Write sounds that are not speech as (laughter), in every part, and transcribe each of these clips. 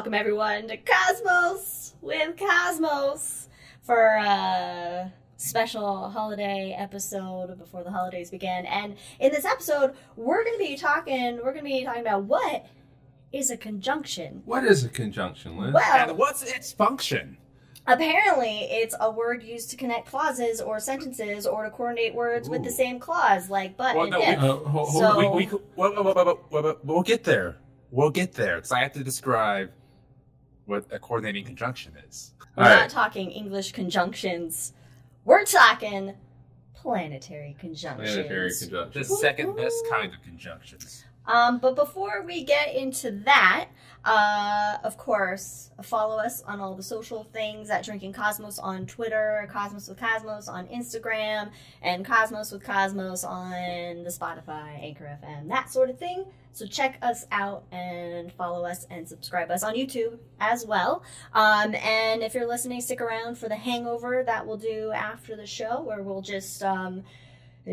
welcome everyone to Cosmos with Cosmos for a special holiday episode before the holidays begin. And in this episode, we're going to be talking. We're going to be talking about what is a conjunction. What is a conjunction, Liz? Well, And what's its function? apparently, it's a word used to connect clauses or sentences or to coordinate words with the same clause, like but Well, and no, if. Uh, ho- hold So- on. We, we, well, well, well, we'll get there. We'll get there because I have to describe what a coordinating conjunction is. We're All not right. talking English conjunctions. We're talking planetary conjunctions. Planetary The second best kind of conjunctions. Um, but before we get into that, uh, of course, follow us on all the social things at Drinking Cosmos on Twitter, Cosmos with Cosmos on Instagram, and Cosmos with Cosmos on the Spotify, Anchor FM, that sort of thing. So check us out and follow us and subscribe us on YouTube as well. Um, and if you're listening, stick around for the hangover that we'll do after the show, where we'll just um,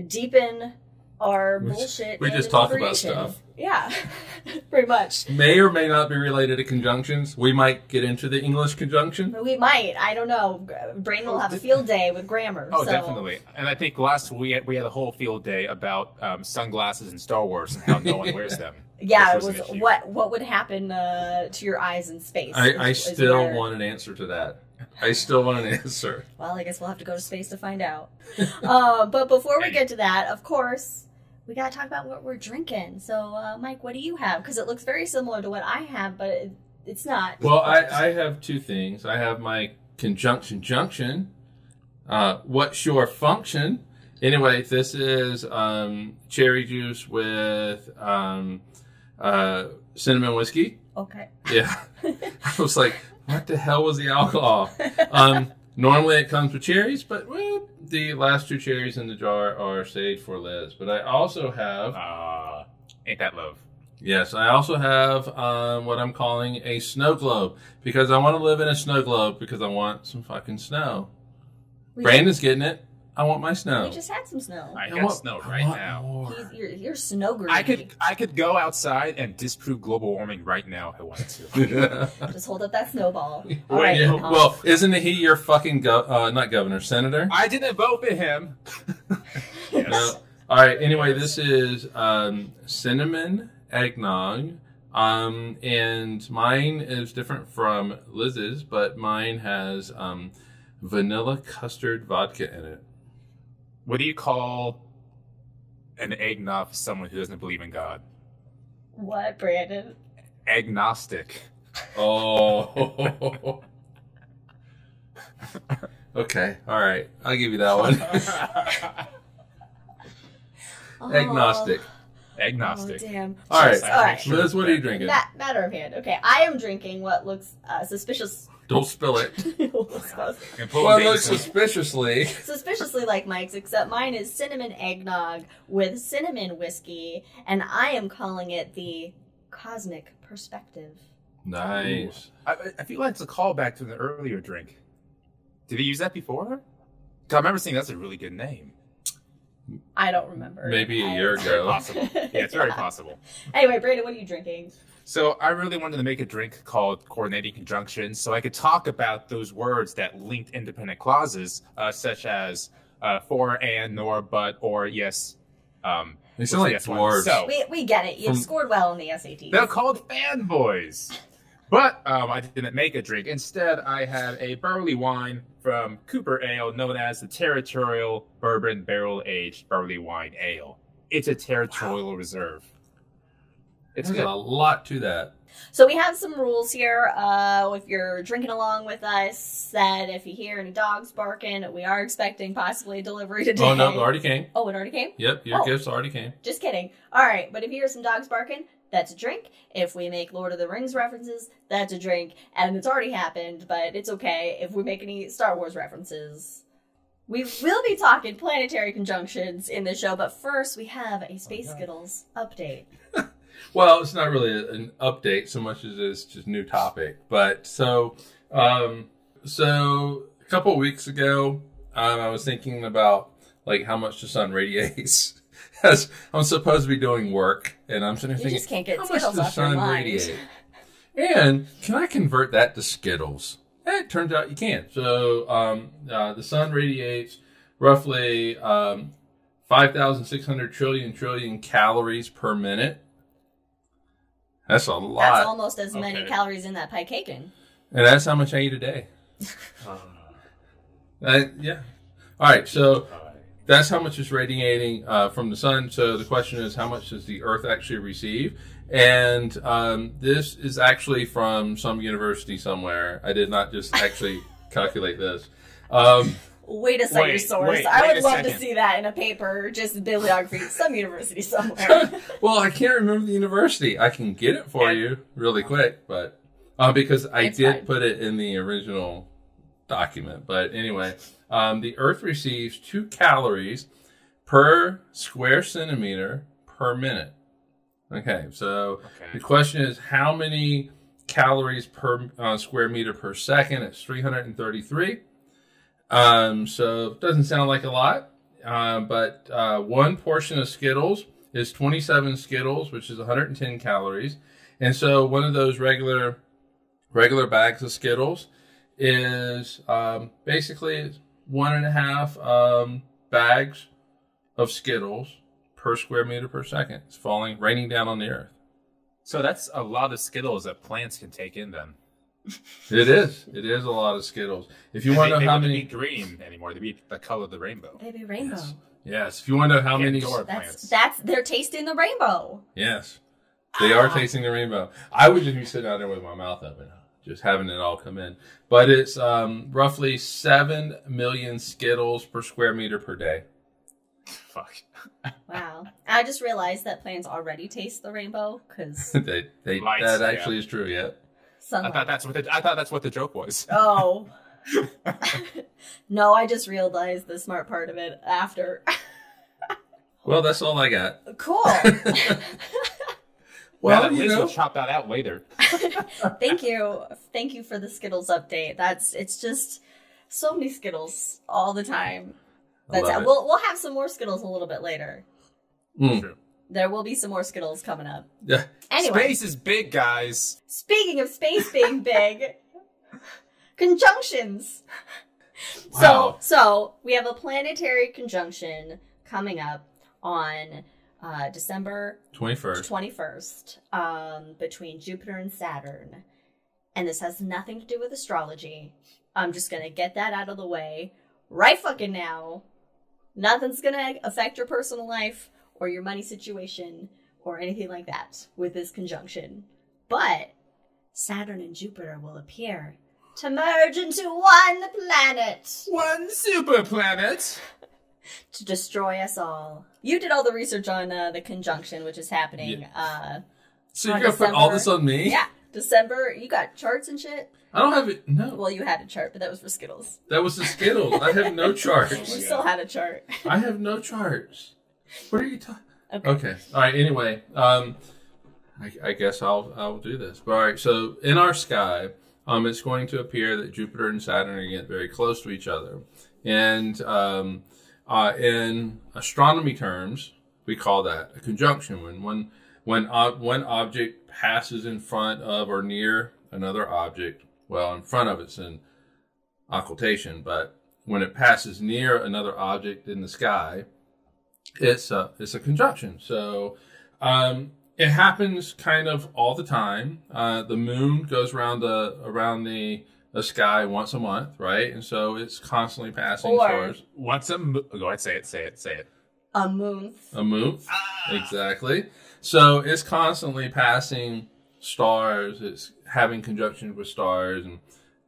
deepen our bullshit. we just talk about stuff. Yeah, (laughs) pretty much. May or may not be related to conjunctions. We might get into the English conjunction. We might. I don't know. Brain will have a field day with grammar. Oh, so. definitely. And I think last we had, we had a whole field day about um, sunglasses in Star Wars and how no one wears them. (laughs) Yeah, This it was was an issue. what what would happen uh, to your eyes in space. I, is- I still where- want an answer to that. I still want an answer. Well, I guess we'll have to go to space to find out. (laughs) uh, but before we get to that, of course, we got to talk about what we're drinking. So, uh, Mike, what do you have? Because it looks very similar to what I have, but it, it's not. Well, I, I have two things. I have my conjunction junction. Uh, what's your function? Anyway, this is um, cherry juice with um, uh, cinnamon whiskey. Okay. Yeah. (laughs) (laughs) I was like, what the hell was the alcohol? Um, normally it comes with cherries, but well, the last two cherries in the jar are saved for Liz. But I also have, Uh, ain't that love? yes, I also have um, what I'm calling a snow globe because I want to live in a snow globe because I want some fucking snow. We, Brandon's getting it. I want my snow. we just had some snow. I I got want- snow I right want now. more. He's, you're, you're snow greedy. I could I could go outside and disprove global warming right now if I wanted to. (laughs) (laughs) just hold up that snowball. All right. Yeah, well, isn't he your fucking go- uh, not governor, senator? I didn't vote for him. (laughs) yes. No. All right. Anyway, this is um, cinnamon eggnog, um, and mine is different from Liz's, but mine has um, vanilla custard vodka in it. What do you call an eggnog for someone who doesn't believe in God? what, Brandon? Agnostic. (laughs) Oh. okay. All right. I'll give you that one. (laughs) Agnostic. Oh, Agnostic. damn. All right. Just- all right. Sure. Liz, what are you drinking? Ma- matter of hand. Okay, I am drinking what looks uh, suspicious. Don't spill it. (laughs) Oh, and pull Well, it looks suspiciously. suspiciously like Mike's, except mine is cinnamon eggnog with cinnamon whiskey, and I am calling it the cosmic perspective. Nice. I, I feel like it's a callback to the earlier drink. Did he use that before? 'Cause I remember seeing that's a really good name. I don't remember. Maybe a I- year ago. possible. Yeah, it's very (laughs) possible. Anyway, Brandon, what are you drinking? So I really wanted to make a drink called coordinating conjunctions, so I could talk about those words that linked independent clauses, uh, such as uh, for, and, nor, but, or, yes. Um, They sound like yes dwarves. So We, we get it. You From- scored well in the SAT. they're called fanboys. But um, I didn't make a drink. Instead, I had a barley wine from Cooper Ale, known as the Territorial Bourbon Barrel Aged Barley Wine Ale. It's a territorial reserve. It's got a lot to that. So we have some rules here. Uh, if you're drinking along with us, that if you hear any dogs barking, we are expecting possibly a delivery today. Oh no, it already came. Oh, it already came. Yep, your Oh. gifts already came. Just kidding. All right, but if you hear some dogs barking, that's a drink. If we make Lord of the Rings references, that's a drink. And it's already happened, but it's okay. If we make any Star Wars references, we will be talking planetary conjunctions in the show. But first, we have a Space Okay. Skittles update. (laughs) Well, it's not really an update so much as it's just new topic. But so, um, so a couple of weeks ago, um, I was thinking about like how much the sun radiates. (laughs) As I'm supposed to be doing work, and I'm sitting there thinking, just can't get how much does the sun mind. radiate? And can I convert that to Skittles? Eh, it turns out you can. So um, uh, the sun radiates roughly um, 5,600 trillion trillion calories per minute. That's a lot. That's almost as many calories in that pie caking. and that's how much I eat a day. Uh, yeah. All right. So that's how much is radiating uh, from the sun. So the question is, how much does the Earth actually receive? And um, this is actually from some university somewhere. I did not just (laughs) actually calculate this. Um, Wait a second, Wait, source. wait, I wait would a love to see that in a paper, just bibliography, (laughs) some university somewhere. well, I can't remember the university. I can get it for you really quick, but uh, because I It's did fine. put it in the original document. But anyway, um, the Earth receives two calories per square centimeter per minute. Okay, so the question is how many calories per uh, square meter per second? It's 333. Um, so doesn't sound like a lot, uh, but uh, one portion of Skittles is 27 Skittles, which is 110 calories. And so one of those regular regular bags of Skittles is um, basically one and a half um, bags of Skittles per square meter per second. It's falling, raining down on the earth. So that's a lot of Skittles that plants can take in then. It is. It is a lot of Skittles. If you want they, to they know how many, be green anymore. They'd be the color of the rainbow. Baby rainbow. yes, yes. If you want to know how many, Indoor That's plants. that's they're tasting the rainbow. yes, they are tasting the rainbow. I would just be sitting out there with my mouth open, just having it all come in. But it's um, roughly seven million Skittles per square meter per day. Fuck. (laughs) Wow. I just realized that plants already taste the rainbow because (laughs) they, they, Lights, that yeah. actually is true. Yeah. I thought that's what the, I thought that's what the joke was. (laughs) Oh. (laughs) no, I just realized the smart part of it after. Well, that's all I got. cool. (laughs) Well, Well, you Liz know, will chop that out later. Thank you. Thank you for the Skittles update. That's it's just so many Skittles all the time. That's love it. we'll we'll have some more Skittles a little bit later. Mm. True. There will be some more Skittles coming up. Yeah. Anyway, Space is big, guys. speaking of space being big, (laughs) conjunctions. Wow. So so we have a planetary conjunction coming up on uh, December 21st. 21st um, between Jupiter and Saturn. And this has nothing to do with astrology. I'm just going to get that out of the way right fucking now. Nothing's going to affect your personal life or your money situation or anything like that with this conjunction. But Saturn and Jupiter will appear to merge into one planet One super planet. (laughs) to destroy us all. You did all the research on uh, the conjunction, which is happening. Uh, So you're going to put all this on me? Yeah, December. You got charts and shit. I don't have it. No. Well, you had a chart, but that was for Skittles. That was the Skittles. I have no You (laughs) charts. still had a chart. I have no charts. What are you talking? Okay. Okay. All right. Anyway, um, I, I guess I'll I'll do this. All right. So in our sky, um, it's going to appear that Jupiter and Saturn are going to get very close to each other, and um, uh, in astronomy terms, we call that a conjunction. When one when ob- one object passes in front of or near another object, well, in front of it's in occultation, but when it passes near another object in the sky, it's a it's a conjunction. So um, it happens kind of all the time. Uh, the moon goes around the around the the sky once a month, right? And so it's constantly passing Or- stars. Once a mo- go ahead, say it, say it, say it. A moon. A moon, exactly. So it's constantly passing stars. It's having conjunctions with stars and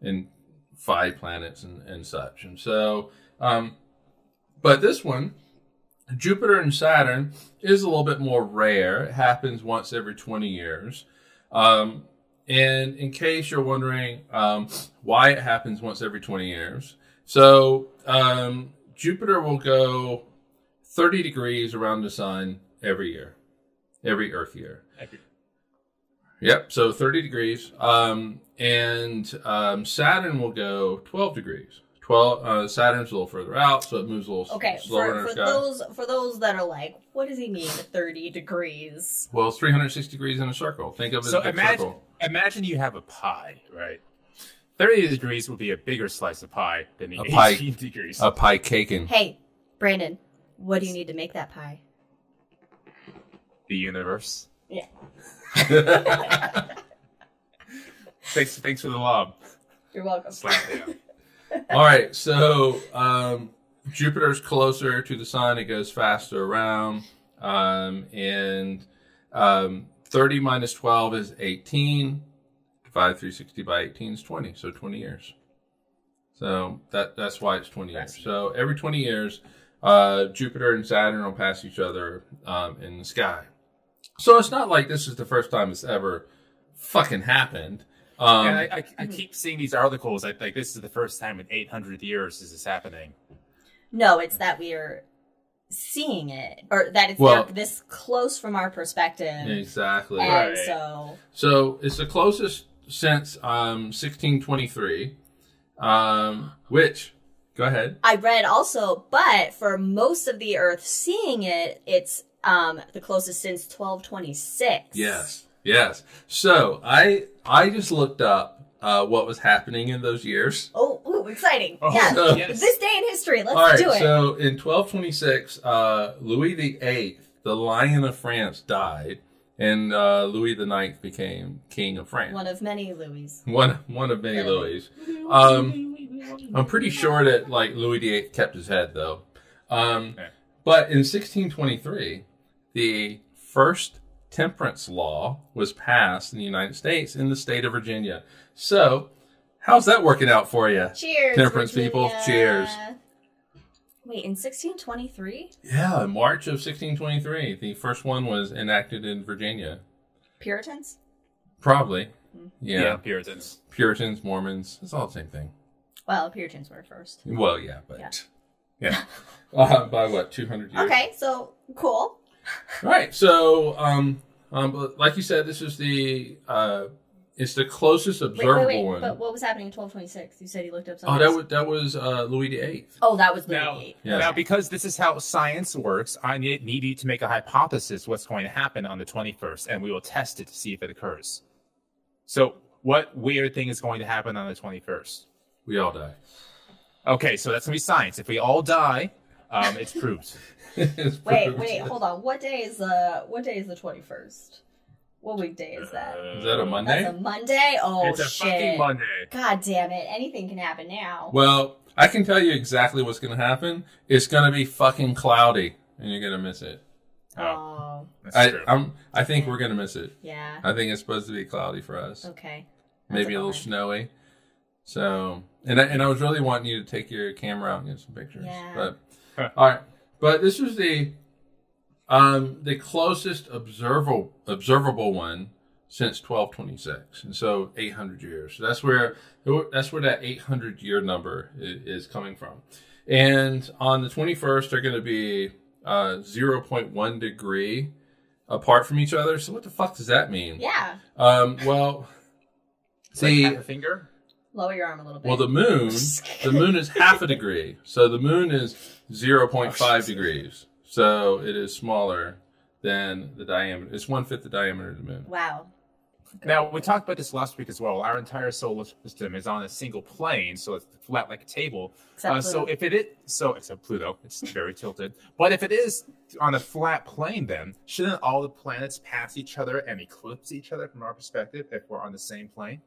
and five planets and, and such. And so, um, but this one, Jupiter and Saturn, is a little bit more rare. It happens once every 20 years. Um, and in case you're wondering um, why it happens once every 20 years, so um, Jupiter will go 30 degrees around the sun every year, every Earth year. Yep, so 30 degrees. Um, and um, Saturn will go 12 degrees. 12 uh, Saturn's a little further out, so it moves a little Okay, s- slower in for, our for sky. those for those that are like, what does he mean, thirty degrees? Well, it's 360 degrees in a circle. Think of it So as a big imagine- circle. imagine you have a pie, right? 30 degrees would be a bigger slice of pie than the A pie- 18 degrees. A pie caking. Hey, Brandon, what do you need to make that pie? the universe. Yeah. (laughs) Thanks, thanks for the lob. You're welcome. Slap down. (laughs) All right, so um, Jupiter's closer to the sun; it goes faster around, um, and um, thirty minus twelve is eighteen. Divide three sixty by eighteen is twenty, so twenty years. So that that's why it's twenty years. So every twenty years, uh, Jupiter and Saturn will pass each other um, in the sky. So it's not like this is the first time it's ever fucking happened. Um, and I, I, I (clears throat) keep seeing these articles. I think this is the first time in 800 years this is happening. No, it's that we are seeing it, or that it's Well- they're this close from our perspective, exactly. and Right. so So it's the closest since um, 1623, um, which, go ahead. I read also, but for most of the Earth seeing it, it's um the closest since 1226. Yes, yes. So I I just looked up uh, what was happening in those years. Oh, ooh, exciting! Oh, yeah, so- yes. this day in history. Let's All right, do it. so in 1226, uh, Louis VIII, the Lion of France, died, and uh, Louis IX became king of France. One of many Louis. One one of many Yeah. Louis. (laughs) Um, I'm pretty sure that like Louis VIII kept his head though. Um, Okay. But in 1623, the first temperance law was passed in the United States in the state of Virginia. So, how's that working out for you? Cheers, Temperance Virginia. people, cheers. Wait, in 1623, Yeah, in March of 1623, the first one was enacted in Virginia. Puritans. Probably. Yeah. Yeah. Puritans. Puritans, Mormons, it's all the same thing. Well, Puritans were first. Well, yeah, but Yeah. yeah. (laughs) Uh, by what, 200 years? Okay, so cool. All right. So, um, um, like you said, this is the uh, it's the closest observable wait, wait. one. But what was happening in 1226? You said you looked up oh, something. that was that was uh, Louis VIII. Oh, that was Louis Now, VIII. Yeah. now, because this is how science works, I need, need you to make a hypothesis what's going to happen on the 21st, and we will test it to see if it occurs. So, what weird thing is going to happen on the 21st? We all die. Okay, so that's going to be science. If we all die, um, it's proved. (laughs) It's Wait, proved. wait, hold on. What day is the what day is the 21st? What weekday is that? Is that a Monday? That's a Monday? Oh it's a shit. fucking Monday. God damn it. Anything can happen now. Well, I can tell you exactly what's going to happen. It's going to be fucking cloudy, and you're going to miss it. Oh, Oh, that's I, true. I'm. I think we're going to miss it. yeah. I think it's supposed to be cloudy for us. Okay. That's Maybe a little snowy. So, and I, and I was really wanting you to take your camera out and get some pictures. Yeah. But (laughs) all right, but this was the um the closest observable observable one since 1226, and so 800 years. So that's where that's where that 800 year number is, is coming from. And on the 21st, they're going to be uh, 0.1 degree apart from each other. So what the fuck does that mean? Yeah. Um, well, It's like a finger. Lower your arm a little bit. well, the moon, (laughs) the moon is half a degree. So the moon is 0.5 degrees. So it is smaller than the diameter. It's one fifth the diameter of the moon. wow. Now we talked about this last week as well. Our entire solar system is on a single plane, so it's flat like a table. Except Uh, so if it is so, except Pluto, it's very tilted. But if it is on a flat plane, then shouldn't all the planets pass each other and eclipse each other from our perspective if we're on the same plane?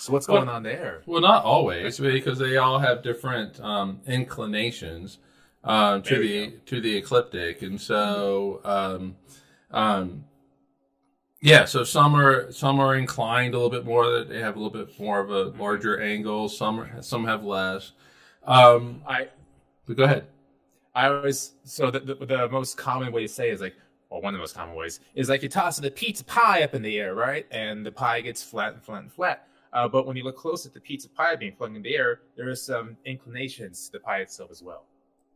So what's Well- going on there? Well, not always, because they all have different um, inclinations um, to the you to the ecliptic, and so um, um, yeah. So some are some are inclined a little bit more. That they have a little bit more of a larger angle. Some are, some have less. Um, I but go ahead. I always so the, the the most common way to say is like well one of the most common ways is like you toss the pizza pie up in the air right and the pie gets flat and flat and flat. Uh, but when you look close at the pizza pie being flung in the air, there are some inclinations to the pie itself as well.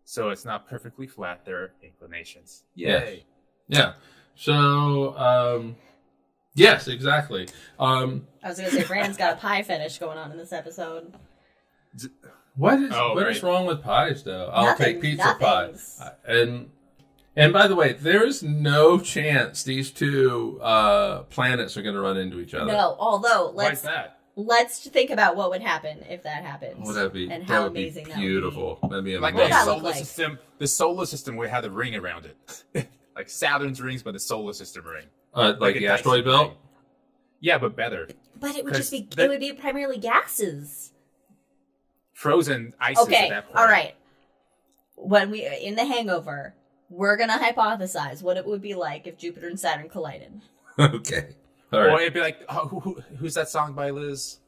So it's not perfectly flat. There are inclinations. Yes. Yay! Yeah. So um, yes, exactly. Um, I was gonna say Brandon's got a pie fetish going on in this episode. What is Oh, what is right. wrong with pies though? I'll Nothing, take pizza nothings. pie. And And by the way, there is no chance these two uh, planets are going to run into each other. No, although Why is let's that? Let's think about what would happen if that happens. Would that be? And that how would be amazing that would be. beautiful. That'd be Like amazing. that the look solar like? system, the solar system would have a ring around it, (laughs) like Saturn's rings, but the solar system ring. uh, like a the Dyson asteroid belt. ring. Yeah, but better. But it would just be Because that- it would be primarily gases. Frozen ice at Okay, that point. all right. When we in the Hangover, we're gonna hypothesize what it would be like if Jupiter and Saturn collided. (laughs) okay. All Or it'd be like, oh, who, who, who's that song by Liz?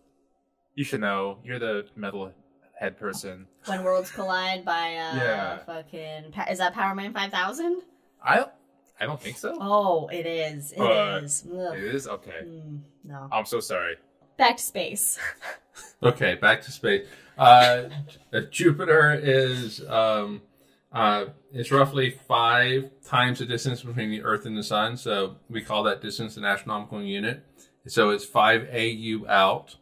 You should know. You're the metal head person. When worlds collide by uh Yeah. fucking Pa- is that Powerman five thousand? I don't, I don't think so. Oh, it is. It is. Uh, Ugh. It is okay. Mm, no. I'm so sorry. Back to space. (laughs) Okay, back to space. Uh, uh, Jupiter is um, uh, it's roughly five times the distance between the Earth and the Sun, so we call that distance an astronomical unit. So it's five AU out,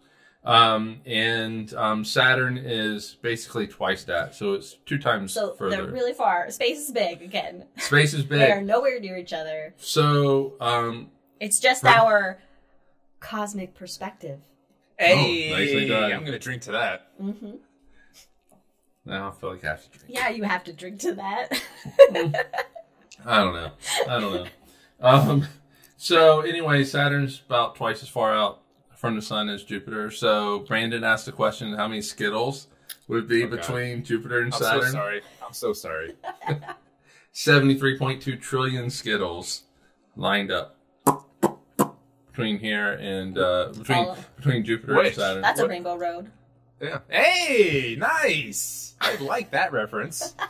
um, and um, Saturn is basically twice that, so it's two times So further. they're really far. Space is big again. Space is (laughs) big. They're nowhere near each other. so um, It's just Right. our cosmic perspective. Hey, nicely done. I'm gonna drink to that. hmm now I feel like I have to drink. Yeah, you have to drink to that. I don't know. I don't know. Um, so anyway, Saturn's about twice as far out from the sun as Jupiter. So Brandon asked the question: How many Skittles would be Oh, God. between Jupiter and Saturn? I'm so sorry. I'm so sorry. (laughs) Seventy-three point two trillion Skittles lined up between here and uh, between All- between Jupiter and Saturn. That's a rainbow road. Yeah. Hey, nice. I like that reference. (laughs)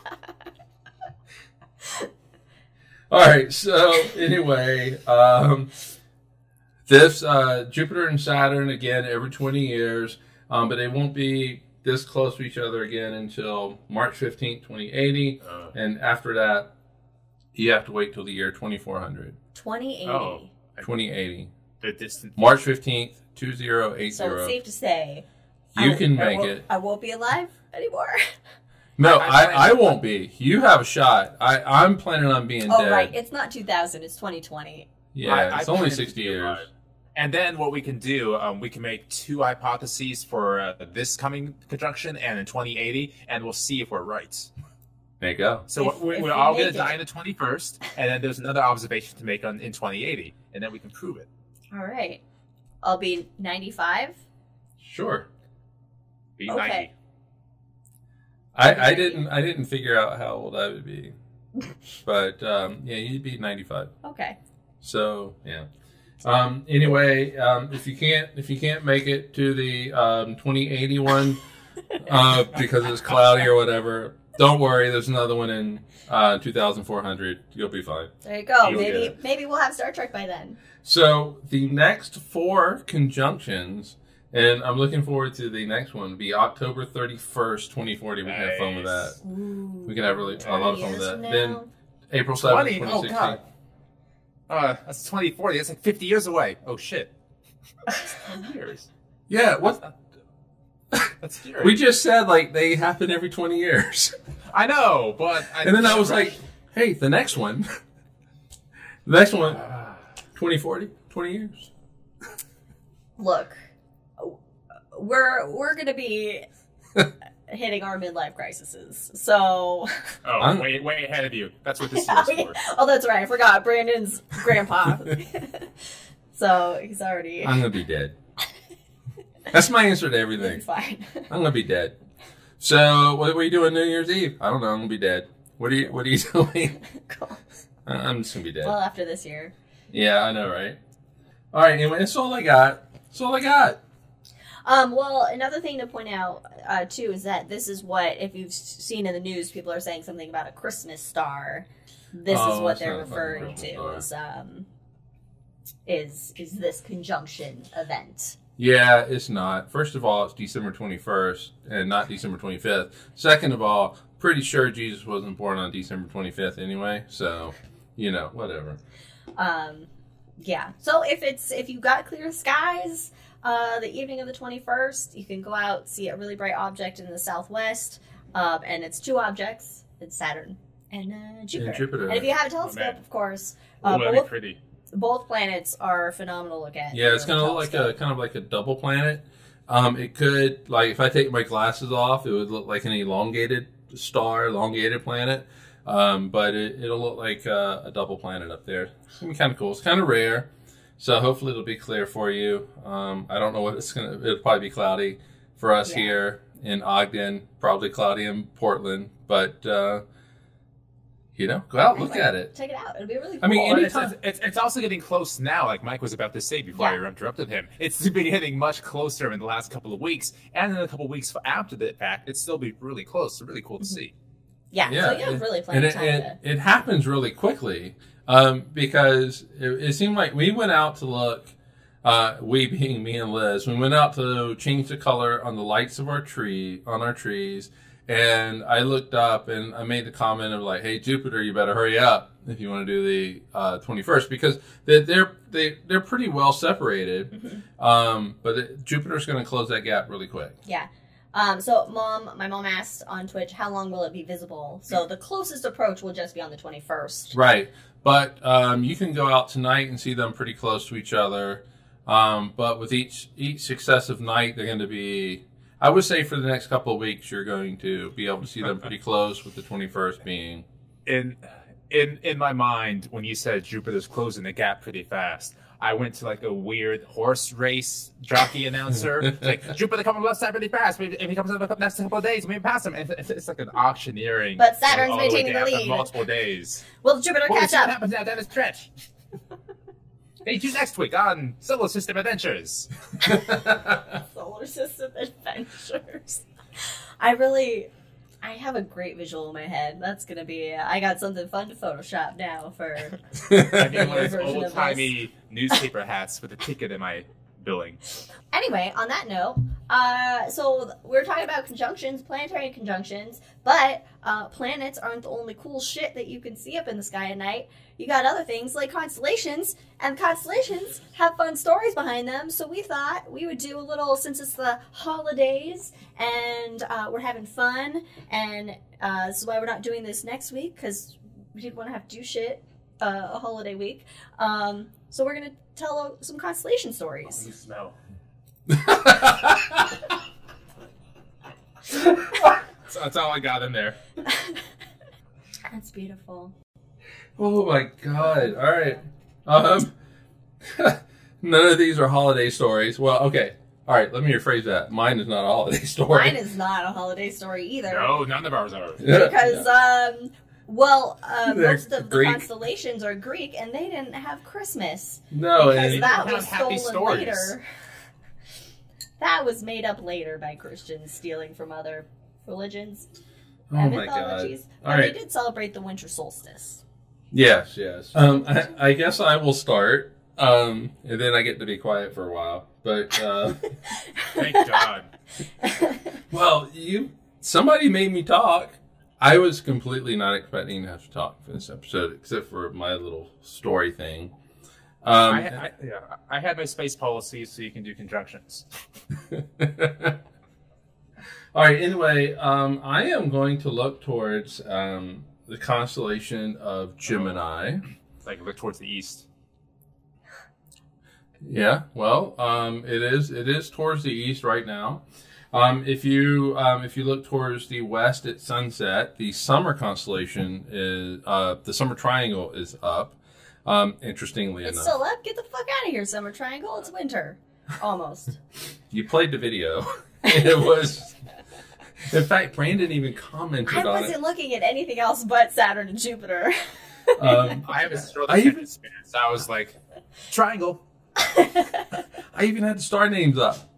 All right. So anyway, um, this uh, Jupiter and Saturn again every 20 years, um, but they won't be this close to each other again until March 15th, 2080, Uh, and after that, you have to wait till the year 2400, 2080. Oh. 2080, the distant. March 15th, 2080. So it's safe to say You I- can I make won't- it. I won't be alive anymore. (laughs) No, I- I, I- I won't be. You have a shot. I, I'm planning on being oh dead. right, it's not 2000. It's 2020. Yeah, I- I it's only plan 60 years. And then what we can do, um, we can make two hypotheses for uh, this coming conjunction and in 2080, and we'll see if we're right. There you go. So If- we, if we're all going to die on the 21st, and then there's another observation to make on in 2080, and then we can prove it. All right, I'll be 95. Sure. Be Okay. 90. I, I didn't I didn't figure out how old I would be, (laughs) but um, yeah, you'd be ninety five. Okay. So yeah. Um, anyway, um, if you can't if you can't make it to the um, twenty eighty one uh, (laughs) because it's cloudy or whatever, don't worry. There's another one in uh, two thousand four hundred. You'll be fine. There you go. You'll maybe maybe we'll have Star Trek by then. So the next four conjunctions, and I'm looking forward to the next one. Be October thirty first, twenty forty. We can have fun with that. Ooh. We can have really a lot of fun with that. from Then. April seventh, 20? twenty Oh, sixteen. God. Uh, that's 2040. That's like 50 years away. Oh, shit. That's 10 years. Yeah, what (laughs) That's scary. we just said like they happen every twenty years, (laughs) I know, but. I, and then I was like, hey, the next one, (laughs) the next one, Ah. 2040, 20 years. Look, we're we're gonna be (laughs) hitting our midlife crises. So, Oh, I'm- way, way ahead of you. That's what this (laughs) Yeah, is for. oh, that's right. I forgot. Brandon's grandpa. (laughs) so he's already I'm gonna be dead. That's my answer to everything. he's fine. I'm gonna be dead. So, what are you doing New Year's Eve? I don't know. I'm gonna be dead. What are you What are you doing? cool. I- I'm just gonna be dead. Well, after this year. Yeah, I know, right? All right. Anyway, that's all I got. That's all I got. Um, well, another thing to point out uh, too is that this is what if you've seen in the news, people are saying something about a Christmas star. This is Oh, what they're not a fucking referring to as um, is is this conjunction event. Yeah, it's not. First of all, it's December 21st and not December 25th. Second of all, pretty sure Jesus wasn't born on December 25th anyway. So, you know, whatever. Um, yeah. So if it's if you got clear skies, uh, the evening of the twenty first, you can go out see a really bright object in the southwest, um, and it's two objects. It's Saturn and uh, Jupiter. Jupiter. And if you have a telescope, man. of course, Oh, uh, that'd be both, pretty. both planets are phenomenal to look at. Yeah, it's kind gonna like a kind of like a double planet. Um, it could like if I take my glasses off, it would look like an elongated star, elongated planet. Um, but it, it'll look like uh, a double planet up there. It's gonna be kind of cool. It's kind of rare, so hopefully it'll be clear for you. Um, I don't know what it's gonna. It'll probably be cloudy for us Yeah. here in Ogden. Probably cloudy in Portland, but uh, you know, go out, look Anyway, at it. Check it out. It'll be really cool. I mean, Well, it's, it's, it's, it's also getting close now, like Mike was about to say before Yeah. I interrupted him. It's (laughs) been getting much closer in the last couple of weeks, and in a couple of weeks after the fact, it's still be really close. It's really cool to Mhm. see. yeah, Yeah, so you have it- really and plenty it, of time it, to. it happens really quickly um, because it, it seemed like we went out to look uh, we being me and liz we went out to change the color on the lights of our tree on our trees and i looked up and i made the comment of like hey jupiter you better hurry up if you want to do the uh, 21st because they're they're, they, they're pretty well separated Mhm. um, but it, jupiter's going to close that gap really quick Yeah. Um, so, mom, my mom asked on Twitch, how long will it be visible? So, the closest approach will just be on the 21st. Right. But um, you can go out tonight and see them pretty close to each other. Um, but with each each successive night, they're going to be. I would say for the next couple of weeks, you're going to be able to see them pretty close. With the 21st being. In in in my mind, when you said Jupiter's closing the gap pretty fast, I went to like a weird horse race jockey (laughs) announcer. Like Jupiter coming left side really fast. If he comes in the next couple of days, we may pass him. And It's, it's like an auctioneering. But Saturn's all the way maintaining the down lead. multiple days. Will Jupiter Well, catch see what up? happens now down the stretch. (laughs) Stay tuned next week on Solar System Adventures. (laughs) Solar System Adventures. I really. I have a great visual in my head. That's gonna be. I got something fun to Photoshop now for. (laughs) I need one of those old timey newspaper hats with a ticket in my billing. Anyway, on that note, uh, so we're talking about conjunctions, planetary conjunctions, but uh, planets aren't the only cool shit that you can see up in the sky at night. You got other things like constellations, and constellations have fun stories behind them. So we thought we would do a little since it's the holidays and uh, we're having fun, and uh, this is why we're not doing this next week because we didn't want to have to do shit uh, a holiday week. Um, so we're gonna tell uh, some constellation stories. You smell. So (laughs) that's all I got in there. That's beautiful. oh my god! All right. Um, (laughs) none of these are holiday stories. Well, okay. All right. Let me rephrase that. Mine is not a holiday (laughs) story. Mine is not a holiday story either. No, none of ours are. Yeah. Because, um, well, uh, They're most of the constellations are Greek and they didn't have Christmas. no, because that was have happy stolen stories. later. (laughs) That was made up later by Christians stealing from other religions oh and my god! mythologies. All and right. they did celebrate the winter solstice. Yes, yes. Um, I, I guess I will start, um, and then I get to be quiet for a while. But uh, (laughs) Thank God. (laughs) well, you somebody made me talk. I was completely not expecting to have to talk for this episode, except for my little story thing. Um, I, I, yeah, I had my space policy, so you can do conjunctions. (laughs) All right. Anyway, um, I am going to look towards um, the constellation of Gemini. Like look towards the east. Yeah. Well, um, it is. It is towards the east right now. Um, if you um, if you look towards the west at sunset, the summer constellation is uh, the summer triangle is up. Um, interestingly it's enough, still up. Get the fuck out of here, Summer Triangle. It's winter. Almost. (laughs) you played the video. (laughs) it was. In fact, Brandon even commented I on wasn't looking at anything else but Saturn and Jupiter. Um, I have a stroke I even- I was like, triangle. (laughs) I even had the star names up.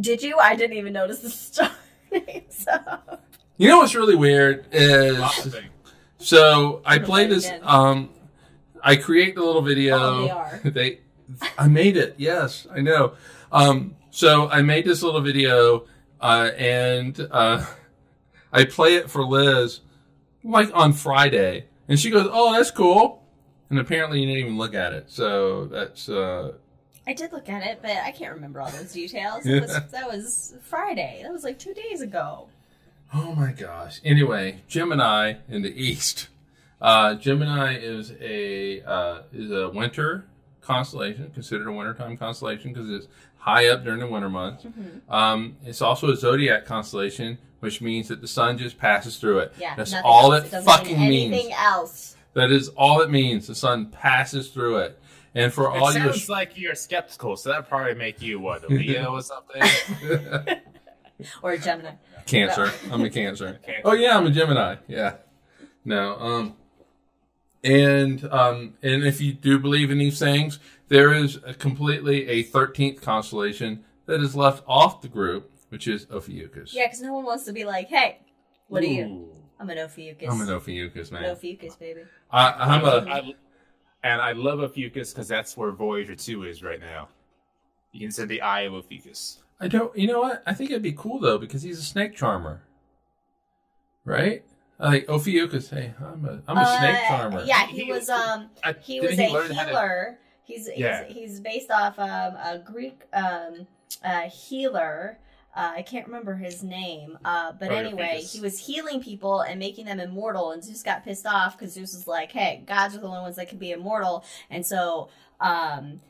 Did you? I didn't even notice the star names up. You know what's really weird is Lots of things. so I play play this. Um, I create the little video. Oh, they are. (laughs) They, I made it. Yes, I know. Um, so I made this little video, uh, and uh, I play it for Liz, like on Friday, and she goes, "Oh, that's cool." And apparently, you didn't even look at it. So that's uh, I did look at it, but I can't remember all those details. It was, that was Friday. That was like two days ago. oh my gosh. Anyway, Gemini in the east. Uh, Gemini is a uh, is a winter constellation, considered a wintertime constellation because it's high up during the winter months. Mm-hmm. Um, it's also a zodiac constellation, which means that the sun just passes through it. Yeah, That's all else. it, doesn't fucking mean means. else. That is all it means. The sun passes through it. And for It all your sounds like you're skeptical, so that probably make you what a Leo (laughs) or something. (laughs) Or a Gemini. Cancer. I'm a Cancer. (laughs) Cancer. Oh yeah, I'm a Gemini. Yeah. No. Um. And um. And if you do believe in these things, there is a completely a 13th constellation that is left off the group, which is Ophiuchus. Yeah, because no one wants to be like, hey, what are you? I'm an Ophiuchus. I'm an Ophiuchus man. Ophiuchus, baby. I, I'm a. I- and I love Ophiuchus because that's where Voyager 2 is right now. You can send the eye of Ophiuchus. I don't. You know what? I think it'd be cool though because he's a snake charmer. Right? I think Ophiuchus. Hey, I'm a. I'm a snake Uh, charmer. Yeah, he, He- was um I, he was he a learn how to- healer. He's Yeah. he's he's based off um, a Greek um uh, healer. Uh, I can't remember his name, uh, but Oh, anyway, he was healing people and making them immortal. And Zeus got pissed off because Zeus was like, "Hey, gods are the only ones that can be immortal," and so um,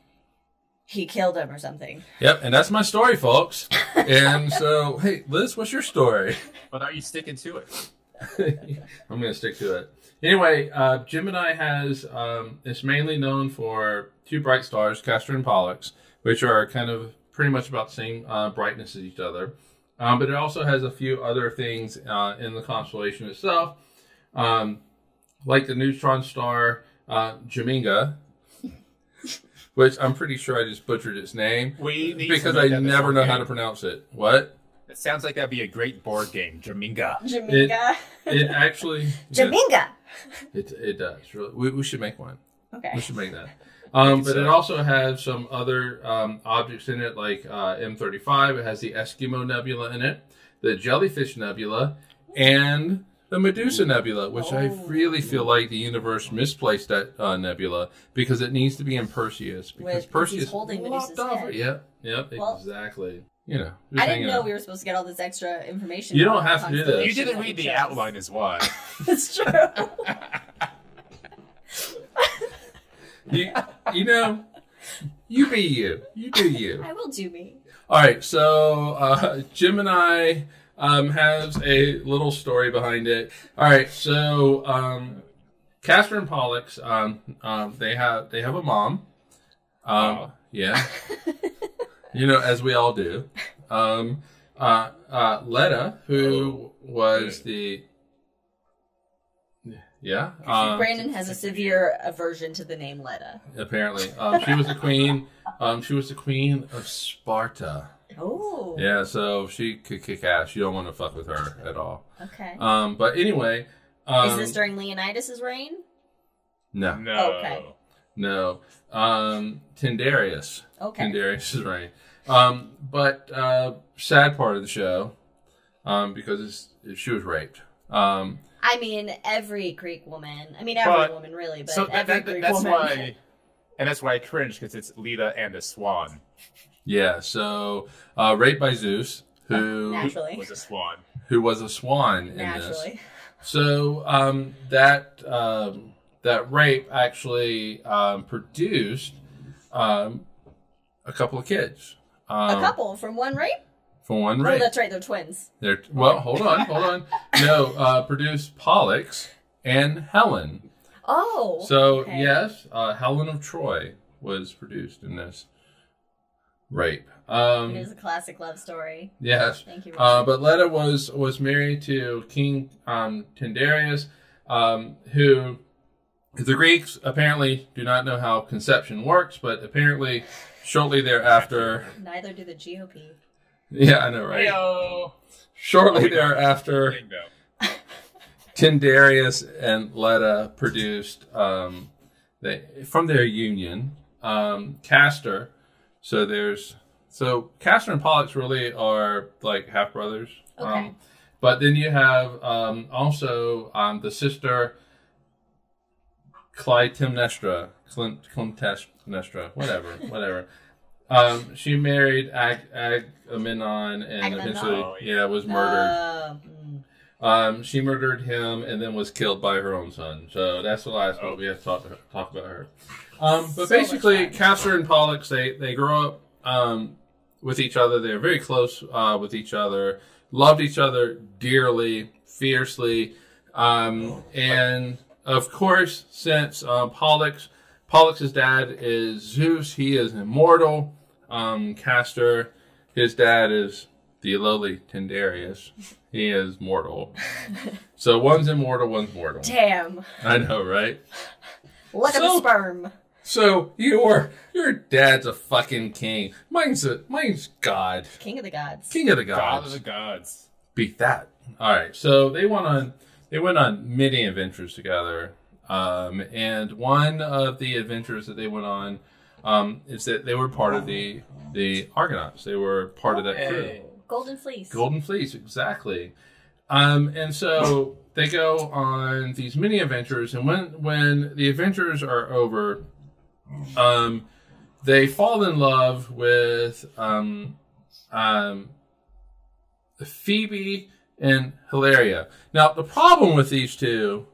he killed him or something. Yep, and that's my story, folks. (laughs) and so, hey, Liz, what's your story? But are you sticking to it? (laughs) I'm going to stick to it. Anyway, uh, Gemini has um, it's mainly known for two bright stars, Castor and Pollux, which are kind of pretty much about the same uh, brightness as each other. Um, but it also has a few other things uh, in the constellation itself, um, like the neutron star uh, Jaminga, (laughs) which I'm pretty sure I just butchered its name We need because make I never know game. how to pronounce it. What? It sounds like that'd be a great board game, Jaminga. Jaminga. It actually. (laughs) Jaminga. It, it does. Really. We, we should make one. Okay. We should make that. Um, but it also has some other um, objects in it, like uh, M35. It has the Eskimo Nebula in it, the Jellyfish Nebula, and the Medusa Nebula, which I Oh. really feel like the universe misplaced that uh, nebula because it needs to be in Perseus because With- Perseus he's holding lopped Medusa's off. head. Yep, yep, Well- exactly. You know, I didn't know out. we were supposed to get all this extra information. You don't have to do this. You didn't read the outline, is why. (laughs) It's true. (laughs) you, you know, you be you. You do you. I will do me. All right, so uh, Gemini um, has a little story behind it. All right, so um, Castor and Pollux, um, um, they have they have a mom. Um, Oh. Yeah, (laughs) you know, as we all do. Um, uh, uh, Leda, who was the yeah, um, Brandon has a severe aversion to the name Leda. apparently um, she was the queen. Um, she was the queen of Sparta. Oh. Yeah, so she could kick ass. You don't want to fuck with her at all. Okay. Um, but anyway, um, Is this during Leonidas's reign? no, No. Okay. no. Um, Tyndareus, Okay. Tyndareus is right. Um, but uh, sad part of the show, um, because it's, she was raped. Um, I mean, every Greek woman. I mean, every But- woman really, but So that, every that, Greek that's woman. why, and that's why I cringe because it's Leda and the Swan. yeah, so uh, raped by Zeus, who Naturally. was a swan. who was a swan in this. So um, that um, that rape actually um, produced um, a couple of kids. Um, a couple from one rape? For one Oh, rape. that's right. They're twins. They're well. Hold on, hold on. No, uh, produced Pollux and Helen. Oh. So okay. yes, uh, Helen of Troy was produced in this rape. Um, It is a classic love story. yes, Thank you. Uh, but Leda was was married to King um, Tyndareus, um, who the Greeks apparently do not know how conception works, but apparently shortly thereafter, Neither do the GOP. (laughs) yeah, I know, right? Heyo. Shortly we got it. thereafter, Bingo. (laughs) Tyndareus and Leda produced um, they from their union um, Castor. So there's so Castor and Pollux really are like half brothers. Okay. Um, but then you have um, also um, the sister Clytemnestra, Clin- Clytemnestra, whatever, whatever. Um, she married Ag- Agamemnon and Agamemnon. eventually, Oh, yeah. yeah, was murdered. Uh. Um, she murdered him and then was killed by her own son. So that's the last one we have to talk, talk about her. Um, but So basically, fun. Castor and Pollux they they grow up um, with each other. They're very close uh, with each other. Loved each other dearly, fiercely, um, and of course, since uh, Pollux Pollux's dad is Zeus, he is immortal. Um, Castor, his dad is the lowly Tyndareus. He is mortal. (laughs) so one's immortal, one's mortal. Damn. I know, right? Look at the sperm. So your your dad's a fucking king. Mine's a mine's God, King of the gods. king of the gods. God of the gods. Beat that. All right. So they went on they went on many adventures together. Um, and one of the adventures that they went on um, is that they were part of the the Argonauts. They were part of that crew. Golden fleece. Golden Fleece, exactly. Um, and so they go on these mini adventures, and when when the adventures are over, um, they fall in love with um, um, Phoebe and Hilaria. Now, the problem with these two,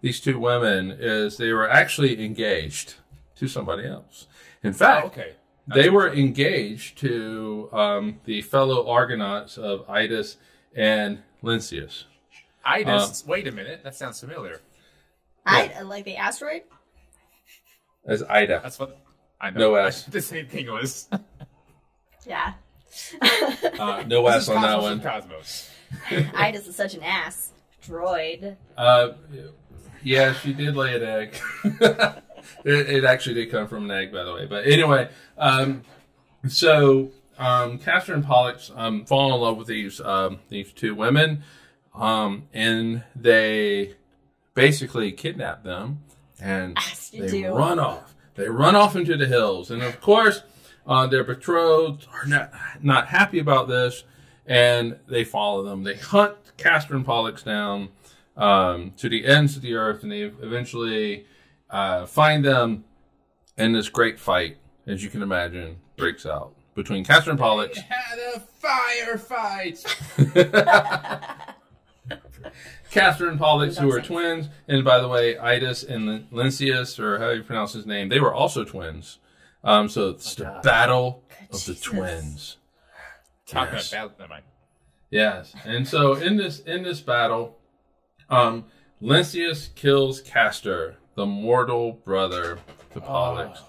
these two women, is they were actually engaged to somebody else. In Oh, fact, okay. they were engaged to um, the fellow Argonauts of Idas and Lynceus. Idas. Uh, wait a minute. That sounds familiar. I like the asteroid. As Ida. That's what I know. No (laughs) S. the same thing was. Yeah. (laughs) Uh, no This S is on that one. Cosmos. Idas is such an ass. Droid. Uh, yeah, she did lay an egg. (laughs) it, it actually did come from an egg, by the way. But anyway, um, so um, Castor and Pollux um, fall in love with these um, these two women, um, and they basically kidnap them, and they do. run off. They run off into the hills, and of course, uh, their betrothed are not not happy about this, and they follow them. They hunt Castor and Pollux down um, to the ends of the earth, and they eventually uh, find them. And this great fight, as you can imagine, breaks out between Castor and Pollux. had a firefight. (laughs) Castor and Pollux, who are twins, and by the way, Idas and Lynceus, or how you pronounce his name, they were also twins. Um, so it's the God. battle of the twins. Talking Yes. about never mind. Yes, and so in this in this battle, um, Lynceus kills Castor, the mortal brother to Pollux,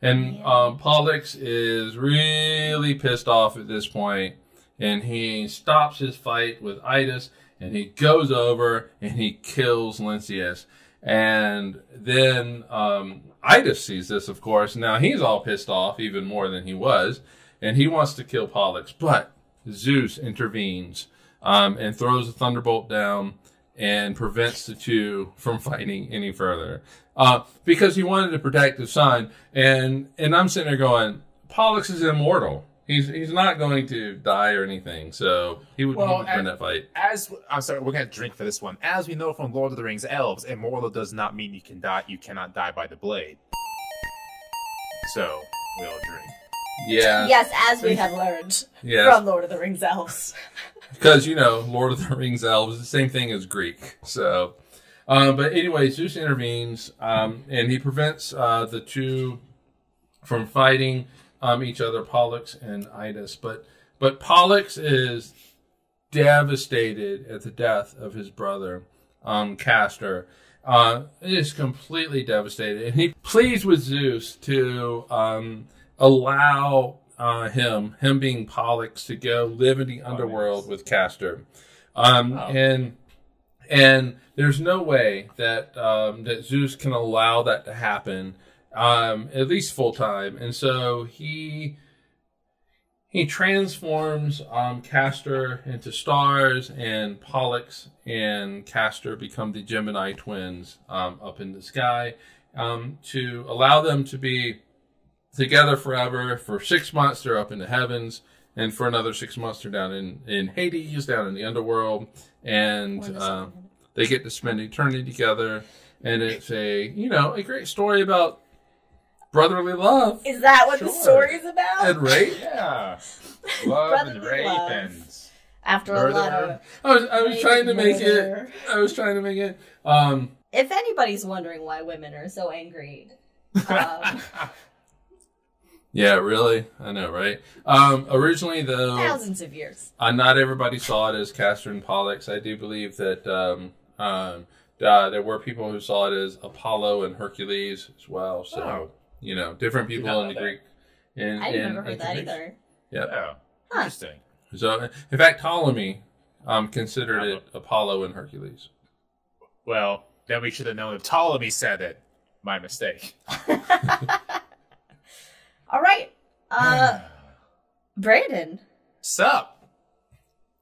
and Man. um, Pollux is really pissed off at this point, and he stops his fight with Idas, and he goes over and he kills Lynceus, and then um, Idas sees this, of course. Now he's all pissed off, even more than he was, and he wants to kill Pollux, but Zeus intervenes um, and throws a thunderbolt down and prevents the two from fighting any further uh, because he wanted to protect his son. And and I'm sitting there going, Pollux is immortal. He's he's not going to die or anything, so he would, he Well, would win and- that fight. As I'm sorry, we're gonna drink for this one. As we know from Lord of the Rings, elves, immortal does not mean you can die. You cannot die by the blade. So we'll drink. Yeah, Yes, as we have learned yes, from Lord of the Rings elves. (laughs) because you know Lord of the Rings elves the same thing as Greek. So, um, but anyway, Zeus intervenes um, and he prevents uh, the two from fighting um, each other, Pollux and Idas. But but Pollux is devastated at the death of his brother, um, Castor. Uh, is completely devastated, and he pleads with Zeus to um, allow uh, him, him being Pollux, to go live in the underworld with Castor. Um, Oh. And and there's no way that um, that Zeus can allow that to happen, um, at least full time. And so he he transforms um, Castor into stars, and Pollux and Castor become the Gemini twins um, up in the sky um, to allow them to be together forever. For six months, they're up in the heavens, and for another six months, they're down in, in Hades, down in the underworld, and uh, they get to spend eternity together. And it's a you know a great story about brotherly love Is that what the Sure. story's about? and rape. (laughs) Yeah, love and Brotherly rape love. and after a lot of. I was I was trying to make it. I was trying to make it. Um, If anybody's wondering why women are so angry, (laughs) um, yeah, really, I know, right? Um, originally though, thousands of years. uh, not everybody saw it as Castor and Pollux. I do believe that um, um, uh, there were people who saw it as Apollo and Hercules as well. So Oh. you know, different people in the that. Greek. In, I in, never heard that Greece. either. Yeah. oh, Huh. interesting. So, in fact, Ptolemy um, considered it Apollo and Hercules. Well, then we should have known if Ptolemy said it. My mistake. (laughs) (laughs) All right, uh, (sighs) Brandon, Sup?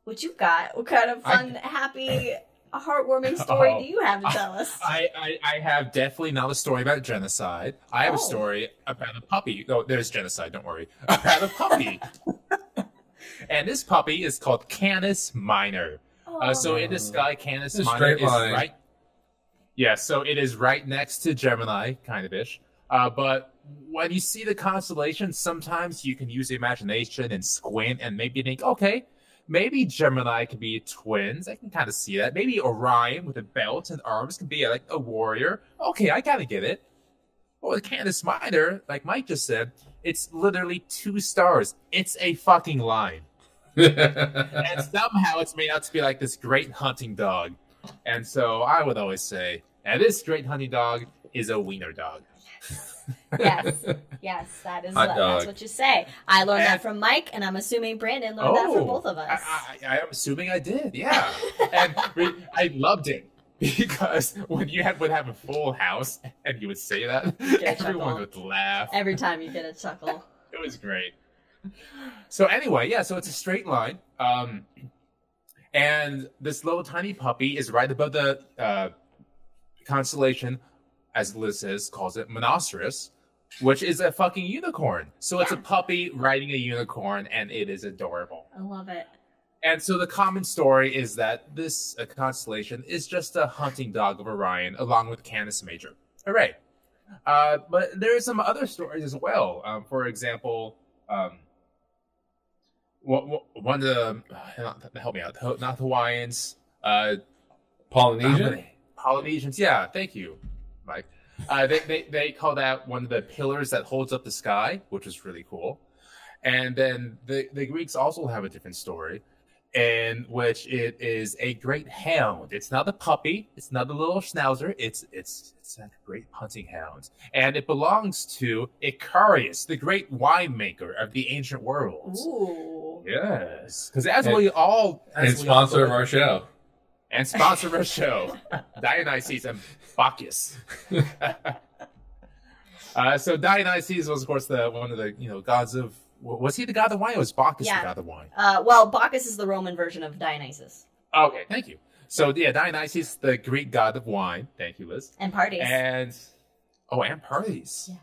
what you got? What kind of I- fun, happy, heartwarming (laughs) story Oh. do you have to (laughs) tell us? I, I, I have definitely not a story about genocide. I have Oh. a story about a puppy. Oh, there's genocide, don't worry. (laughs) About a puppy. and this puppy is called Canis Minor. Uh, so in the sky, Canis It's a Minor straight is line. right. Yeah, so it is right next to Gemini, kind of ish. Uh, but when you see the constellation, sometimes you can use the imagination and squint and maybe think, okay, maybe Gemini could be twins. I can kind of see that. Maybe Orion with a belt and arms can be like a warrior. Okay, I kind of get it. Well, with Canis Minor, like Mike just said, it's literally two stars. It's a fucking line (laughs) and somehow it's made out to be like this great hunting dog. And so I would always say, and this great hunting dog is a wiener dog. Yes, yes, that is Hot that's what you say. I learned that from Mike, and I'm assuming Brandon learned that from both of us. I, I am assuming I did, yeah. and I loved it because when you had, would have a full house and you would say that, everyone chuckle. would laugh. Every time you get a chuckle. (laughs) It was great. So anyway, yeah, so it's a straight line. Um, and this little tiny puppy is right above the uh, constellation, as Liz says, calls it Monoceros, which is a fucking unicorn. So it's a puppy riding a unicorn, and it is adorable. I love it. And so the common story is that this uh, constellation is just a hunting dog of Orion, along with Canis Major. Hooray! Uh, but there are some other stories as well. Um, for example, um, one one of the not, help me out, not Hawaiians, uh, Polynesian. Polynesians. Yeah, thank you, Mike. Uh, they, they they call that one of the pillars that holds up the sky, which is really cool. And then the the Greeks also have a different story, in which it is a great hound. It's not a puppy. It's not a little schnauzer. It's it's it's a great hunting hound, and it belongs to Icarius, the great winemaker of the ancient world. Ooh. Yes, because as And- we all and as we all sponsor of our show. and sponsor of our show, (laughs) Dionysus and Bacchus. (laughs) uh, so Dionysus was, of course, the one of the you know gods of. Was he the god of wine, or was Bacchus Yeah. the god of wine? Uh, well, Bacchus is the Roman version of Dionysus Okay, thank you. So yeah, Dionysus, the Greek god of wine. Thank you, Liz. and parties. And oh, and parties. Yeah.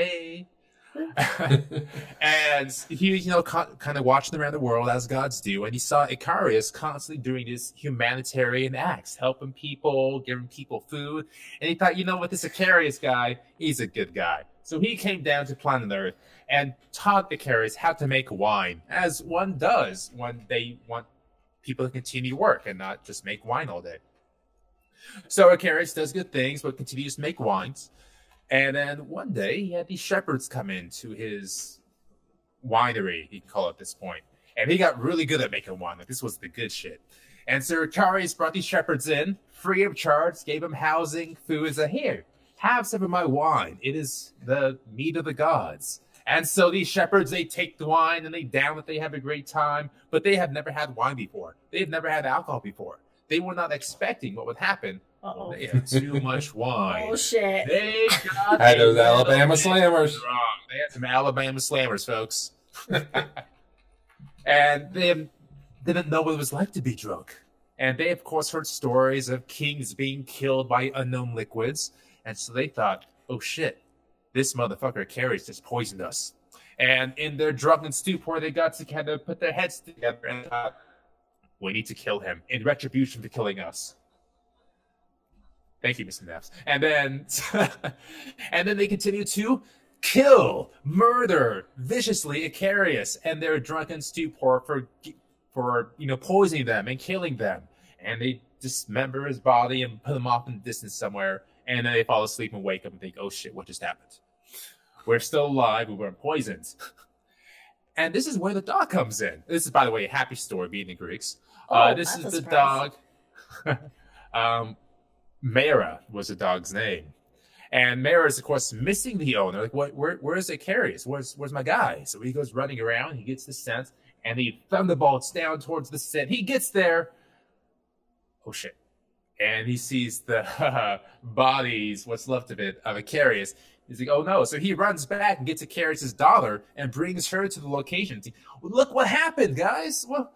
Hey. (laughs) and he, you know, co- kind of watching around the world as gods do, and he saw Icarius constantly doing his humanitarian acts, helping people, giving people food, and he thought, you know what, this Icarius guy, he's a good guy. So he came down to planet Earth and taught Icarius how to make wine, as one does when they want people to continue work and not just make wine all day. So Icarius does good things, but continues to make wines. And then one day he had these shepherds come into his winery, he call it at this point. And he got really good at making wine. Like this was the good shit. And Sir Icarius brought these shepherds in, free of charge, gave them housing, food, and said, Here, have some of my wine. It is the meat of the gods. And so these shepherds, they take the wine and they down it, they have a great time, but they have never had wine before. They've never had alcohol before. They were not expecting what would happen. Uh-oh. They had too much (laughs) wine. Oh shit. They got Had those a Alabama Slammers. Wrong. They had some Alabama slammers, folks. (laughs) and they didn't know what it was like to be drunk. And they, of course, heard stories of kings being killed by unknown liquids. And so they thought, oh shit, this motherfucker carries just poisoned us. And in their drunken stupor, they got to kind of put their heads together and thought, we need to kill him in retribution for killing us. Thank you, Mr. Naps. And then, (laughs) and then they continue to kill, murder viciously Icarius and their drunken stupor for for you know poisoning them and killing them, and they dismember his body and put him off in the distance somewhere, and then they fall asleep and wake up and think, "Oh shit, what just happened? We're still alive. We weren't poisoned." and this is where the dog comes in. This is, by the way, a happy story being the Greeks. uh, Oh, this is the dog. (laughs) um, Mara was the dog's name. And Mara is, of course, missing the owner. Like, what? Where? Where's Icarius? Where's Where's my guy? So he goes running around. He gets the scent, and he thunderbolts down towards the scent. He gets there. Oh shit! And he sees the (laughs) bodies, what's left of it, of Icarius. He's like, oh no! So he runs back and gets Icarius's daughter and brings her to the location. Look what happened, guys! Well,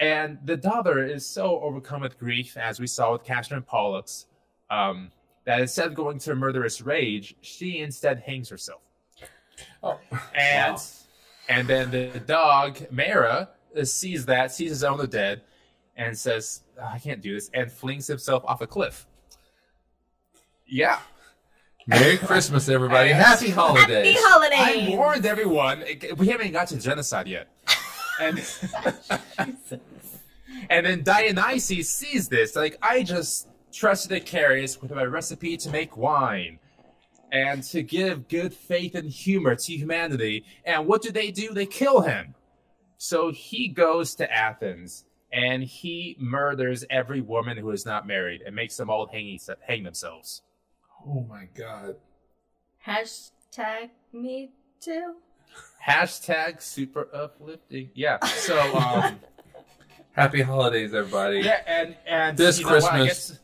and the daughter is so overcome with grief, as we saw with Castor and Pollux, um, that instead of going to a murderous rage, she instead hangs herself. Oh, And wow. and then the dog Mara uh, sees that, sees his owner dead, and says, "Oh, "I can't do this," and flings himself off a cliff. Yeah, (laughs) Merry Christmas, everybody. Happy holidays. Happy holidays. I warned everyone. it- We haven't even got to genocide yet. (laughs) And (laughs) and then Dionysus sees this. Like, I just trusted Icarius with a recipe to make wine and to give good faith and humor to humanity. And what do they do? They kill him. So he goes to Athens and he murders every woman who is not married and makes them all hang, hang themselves. Oh my God. Hashtag me too. Hashtag super uplifting. Yeah. So, (laughs) um, Happy holidays, everybody. Yeah, and and This you know what, I Christmas- guess-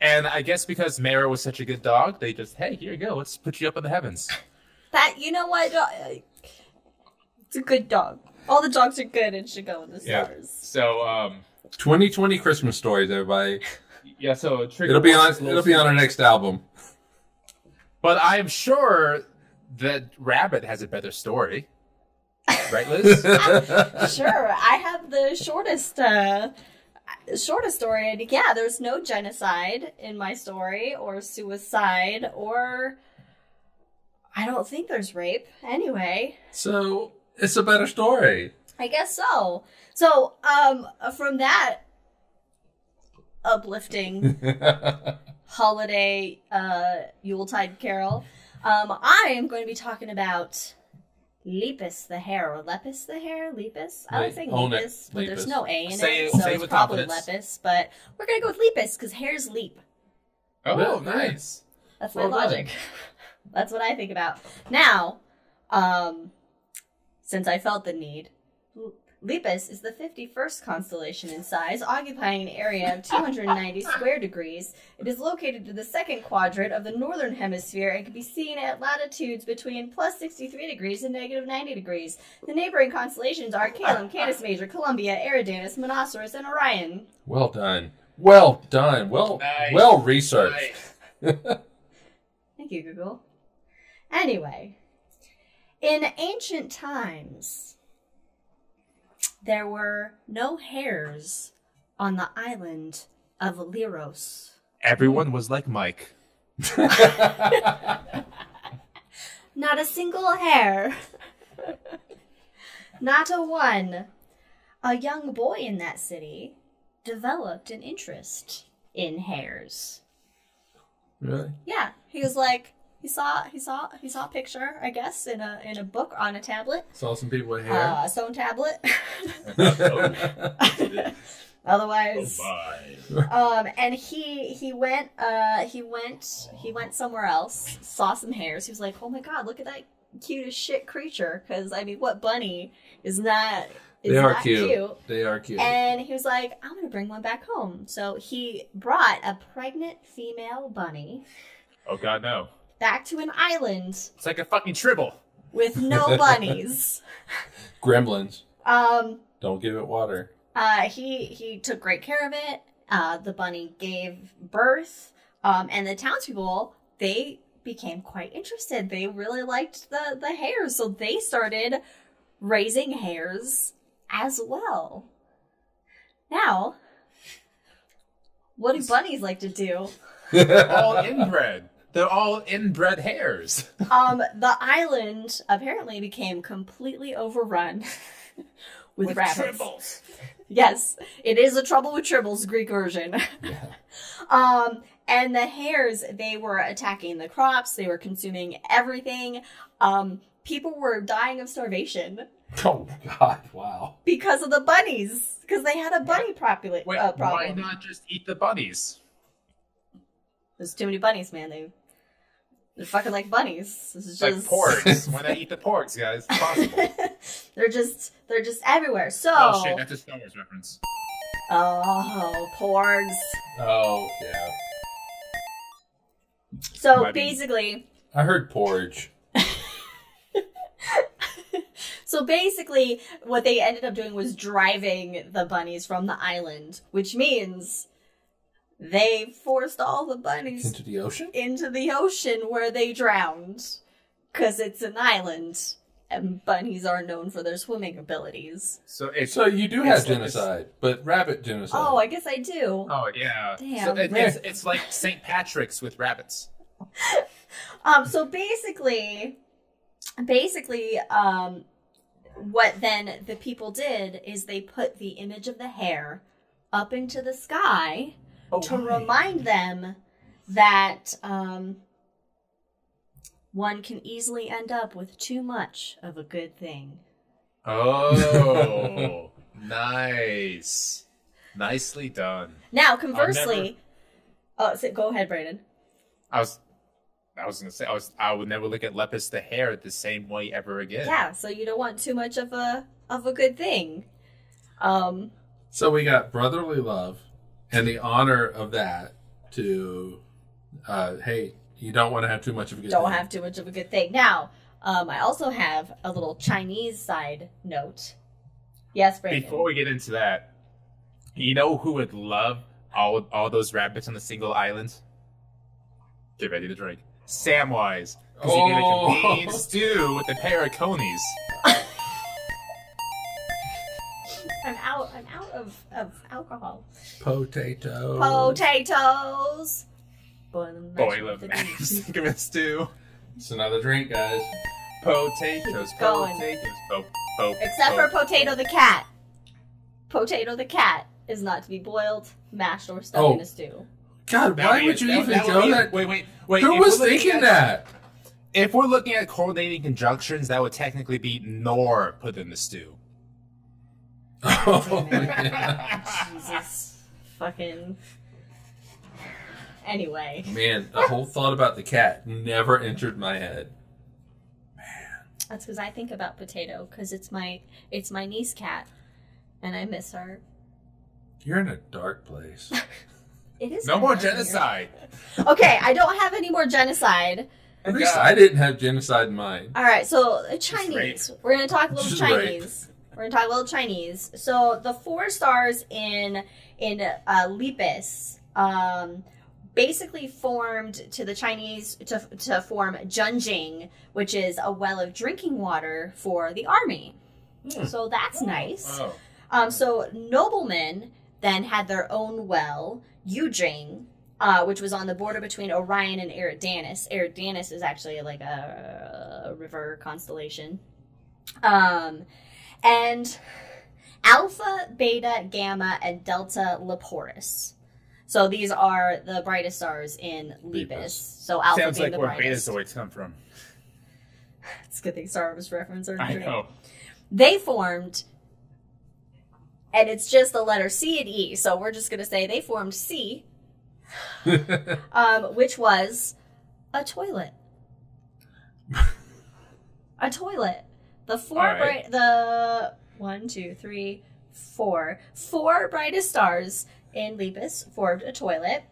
and I guess because Mara was such a good dog, they just hey, here you go, let's put you up in the heavens. (laughs) That you know what? uh, It's a good dog. All the dogs are good and should go in the Yeah. stars. So um, 2020 Christmas stories, everybody. (laughs) yeah, so Trigger It'll be on. Warning's a little It'll be on our next album. But I am sure that Rabbit has a better story, right, Liz? (laughs) sure, I have the shortest, uh, shortest story. And yeah, there's no genocide in my story, or suicide, or I don't think there's rape. Anyway, so it's a better story. I guess so. So, um, from that uplifting (laughs) holiday uh, Yuletide carol, um, I am going to be talking about Lepus the hare, or Lepus the hare, Lepus. I would Le- say own it. Lepus, but there's no A in Say it, it- so say it it's with probably confidence. Lepus. But we're gonna go with Lepus because hares leap. oh, Well, nice. That's my Well done. logic. (laughs) That's what I think about. Now, um, since I felt the need, Lepus is the 51st constellation in size, occupying an area of 290 square degrees. It is located in the second quadrant of the northern hemisphere and can be seen at latitudes between plus 63 degrees and negative 90 degrees. The neighboring constellations are Caelum, Canis Major, Columba, Eridanus, Monoceros, and Orion. Well done. Well done. Well Nice. well researched. Nice. (laughs) Thank you, Google. Anyway, in ancient times, there were no hares on the island of Leros. Everyone was like Mike. (laughs) Not a single hair. Not a one. A young boy in that city developed an interest in hares. really? Yeah, he was like he saw he saw he saw a picture, I guess, in a in a book on a tablet, Saw some people with uh, a stone tablet. (laughs) Oh, Otherwise, um, and he he went uh he went he went somewhere else, saw some hairs. He was like, oh my god, look at that cute as shit creature. Because I mean, what bunny is not they are not cute. They are cute. And he was like, I'm gonna bring one back home. So he brought a pregnant female bunny Oh God, no! Back to an island It's like a fucking tribble. with no (laughs) bunnies. Gremlins. Um, Don't give it water. uh, he he took great care of it. Uh, the bunny gave birth, um, and the townspeople they became quite interested. They really liked the the hares, so they started raising hares as well. Now, what do bunnies like to do? (laughs) All inbred. They're all inbred hares. (laughs) Um, the island apparently became completely overrun (laughs) with, rabbits. tribbles. Yes, it is a Trouble with Tribbles Greek version. Yeah. (laughs) Um, and the hares, they were attacking the crops, they were consuming everything. Um, people were dying of starvation Oh God! Wow. because of the bunnies, because they had a bunny popula- Wait, uh, why not just eat the bunnies? There's too many bunnies, man. They, they're fucking like bunnies. This is like just porgs. (laughs) why not eat the porgs, guys? It's possible. (laughs) they're just they're just everywhere. So oh shit, that's a Star Wars reference. oh, porgs. Oh yeah. So Might be. basically, I heard porridge. (laughs) so basically, what they ended up doing was driving the bunnies from the island, which means they forced all the bunnies Into the ocean. into the ocean where they drowned, because it's an island, and bunnies are known for their swimming abilities. So it's So you do It's- have genocide, but rabbit genocide. Oh, I guess I do. oh yeah. Damn. So it, it's it's like St. Patrick's with rabbits. (laughs) Um, so basically, basically, um, what then the people did is they put the image of the hare up into the sky Oh, to remind them that um, one can easily end up with too much of a good thing. Oh, (laughs) nice, nicely done. Now, conversely, oh, so go ahead, Brayden. I was, I was gonna say, I was, I would never look at Lepus the hare the same way ever again. Yeah, so you don't want too much of a of a good thing. Um, So we got brotherly love and the honor of that to, uh, hey, you don't want to have too much of a good don't thing. have too much of a good thing. Now, um, I also have a little Chinese side note. Yes, Brayden. Before we get into that, you know who would love all all those rabbits on the single island? Get ready to drink. Samwise. Because you get a Oh. convenient stew with a pair of conies. I'm out. Of, of alcohol. Potatoes. Potatoes. Boil them. Boil of mash. Think of a stew. It's another drink, guys. Potatoes. Going. Potatoes. Po, po, Except po, for Potato the cat. Potato the cat is not to be boiled, mashed, or stuck Oh. in a stew. God, That why would would you that- even that would go that? Wait, wait, wait. Who was thinking at- that? If we're looking at coordinating conjunctions, that would technically be nor put in the stew. Oh, yeah. Jesus. Fucking. Anyway. Man, the whole thought about the cat never entered my head. Man. That's because I think about potato because it's my it's my niece cat, and I miss her. You're in a dark place. (laughs) It is No more dark in here. genocide. Okay, I don't have any more genocide. At least I didn't have genocide in mind. All right, so uh, Chinese. We're gonna talk a little Just rape. We're gonna talk a little Chinese. So the four stars in in uh, Lepus um, basically formed to the Chinese to to form Junjing, which is a well of drinking water for the army. Hmm. So that's nice. Oh. Um, so noblemen then had their own well, Yujing, uh, which was on the border between Orion and Eridanus. Eridanus is actually like a, a river constellation. Um, and Alpha, Beta, Gamma, and Delta Leporis. So these are the brightest stars in Lepus. Lepus. So Alpha Sounds being like the where brightest. Betazoids come from. It's a good thing Star Wars reference. or I know. they formed and it's just the letter C and E, so we're just gonna say they formed C, (laughs) um, which was a toilet. a toilet. The four right. bright the one, two, three, four. Four brightest stars in Lepus formed a toilet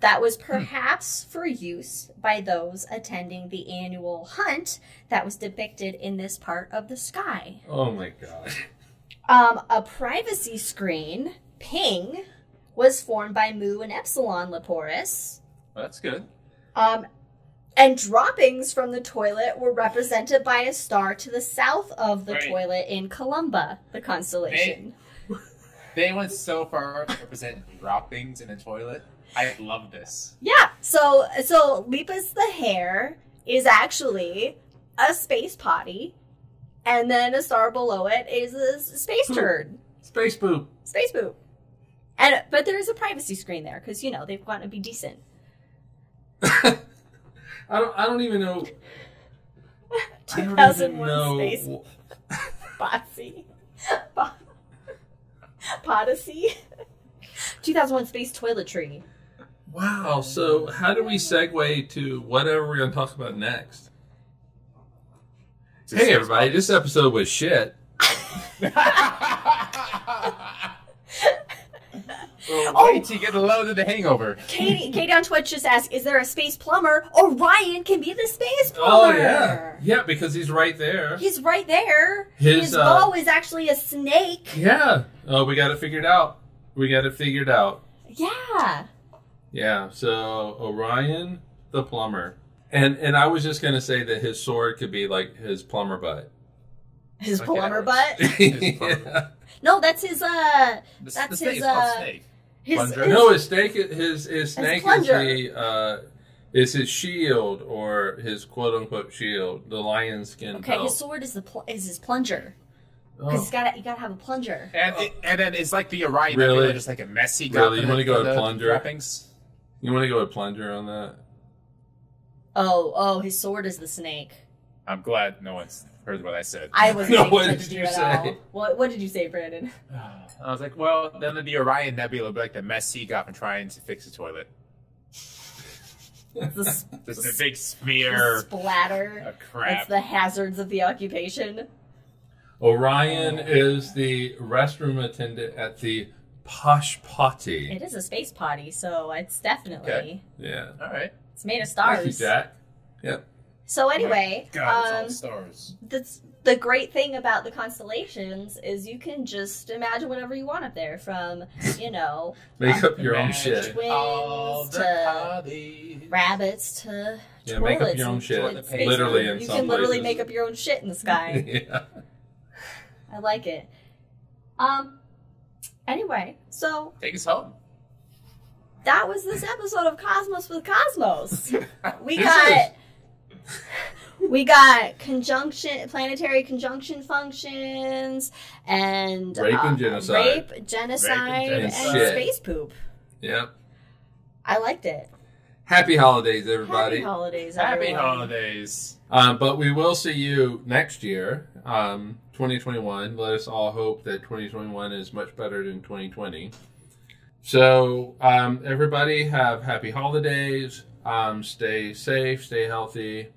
that was perhaps for use by those attending the annual hunt that was depicted in this part of the sky. oh my god. Um, a privacy screen, ping, was formed by Mu and Epsilon Leporis. Well, that's good. Um, and droppings from the toilet were represented by a star to the south of the Right. toilet in Columba, the constellation. (laughs) They went so far to represent droppings in a toilet. I love this. Yeah, so so Lepus the hare is actually a space potty, and then a star below it is a space turd. Space poop. Space poop. And but there is a privacy screen there because you know they've got to be decent. (laughs) I don't. I don't even know. I don't even 2001 know. Space (laughs) Posse. Po- Podacy. 2001 Space Toiletry. Wow. So how do we segue to whatever we're going to talk about next? Hey, everybody! This episode was shit. (laughs) well, wait till you get a load of the hangover. Katie, Katie on Twitch just asked, "Is there a space plumber? Orion can be the space plumber." Oh plumber." yeah, yeah, because he's right there. He's right there. His, His, uh, bow is actually a snake. Yeah. Oh, we got it figured out. We got it figured out. Yeah. Yeah. So Orion, the plumber, and and I was just gonna say that his sword could be like his plumber butt. His Okay, plumber butt. His (laughs) plumber yeah. No, that's his uh The, That's the snake his, uh, snake. His, Plunger? his- No, his snake, his his snake is the uh, is his shield or his quote unquote shield, the lion skin Okay, belt. his sword is the pl- is his plunger. Because Oh, he's got you got to have a plunger. And, it, and then it's like the Orion Really? Nebula, just like a messy. Really? You want wanna go with plunger? Wrappings? you want to go with plunger on that? Oh, oh, his sword is the snake. I'm glad no one's heard what I said. I wasn't (laughs) No, paying what did you at say? all. What what did you say, Brandon? (laughs) (sighs) I was like, well, then the Orion Nebula would be like the mess he got from trying to fix the toilet. The, s- (laughs) Just the a big the smear splatter. of It's the hazards of the occupation. Orion oh. is the restroom attendant at the Posh Potty. It is a space potty, so it's definitely Okay. Yeah. All right. it's made of stars. Thank you, stars. Jack. So anyway, God, um, it's all stars. that's the great thing about the constellations is you can just imagine whatever you want up there from you know (laughs) Make up your own shit. Twins to parties. rabbits to Yeah, make up your own shit. Literally in you some can literally places. make up your own shit in the sky (laughs) yeah. i like it um anyway so Take us home. that was this episode of cosmos with cosmos (laughs) we This got we got conjunction planetary conjunction functions and Rape and uh, genocide. rape genocide Rape and, and genocide. space poop Yep. i liked it Happy holidays, everybody. happy holidays Happy holidays. Um, but we will see you next year, um, 2021. Let us all hope that 2021 is much better than 2020. So, um, everybody have happy holidays. Um, stay safe, stay healthy,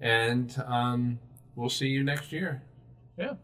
and um, we'll see you next year. Yeah.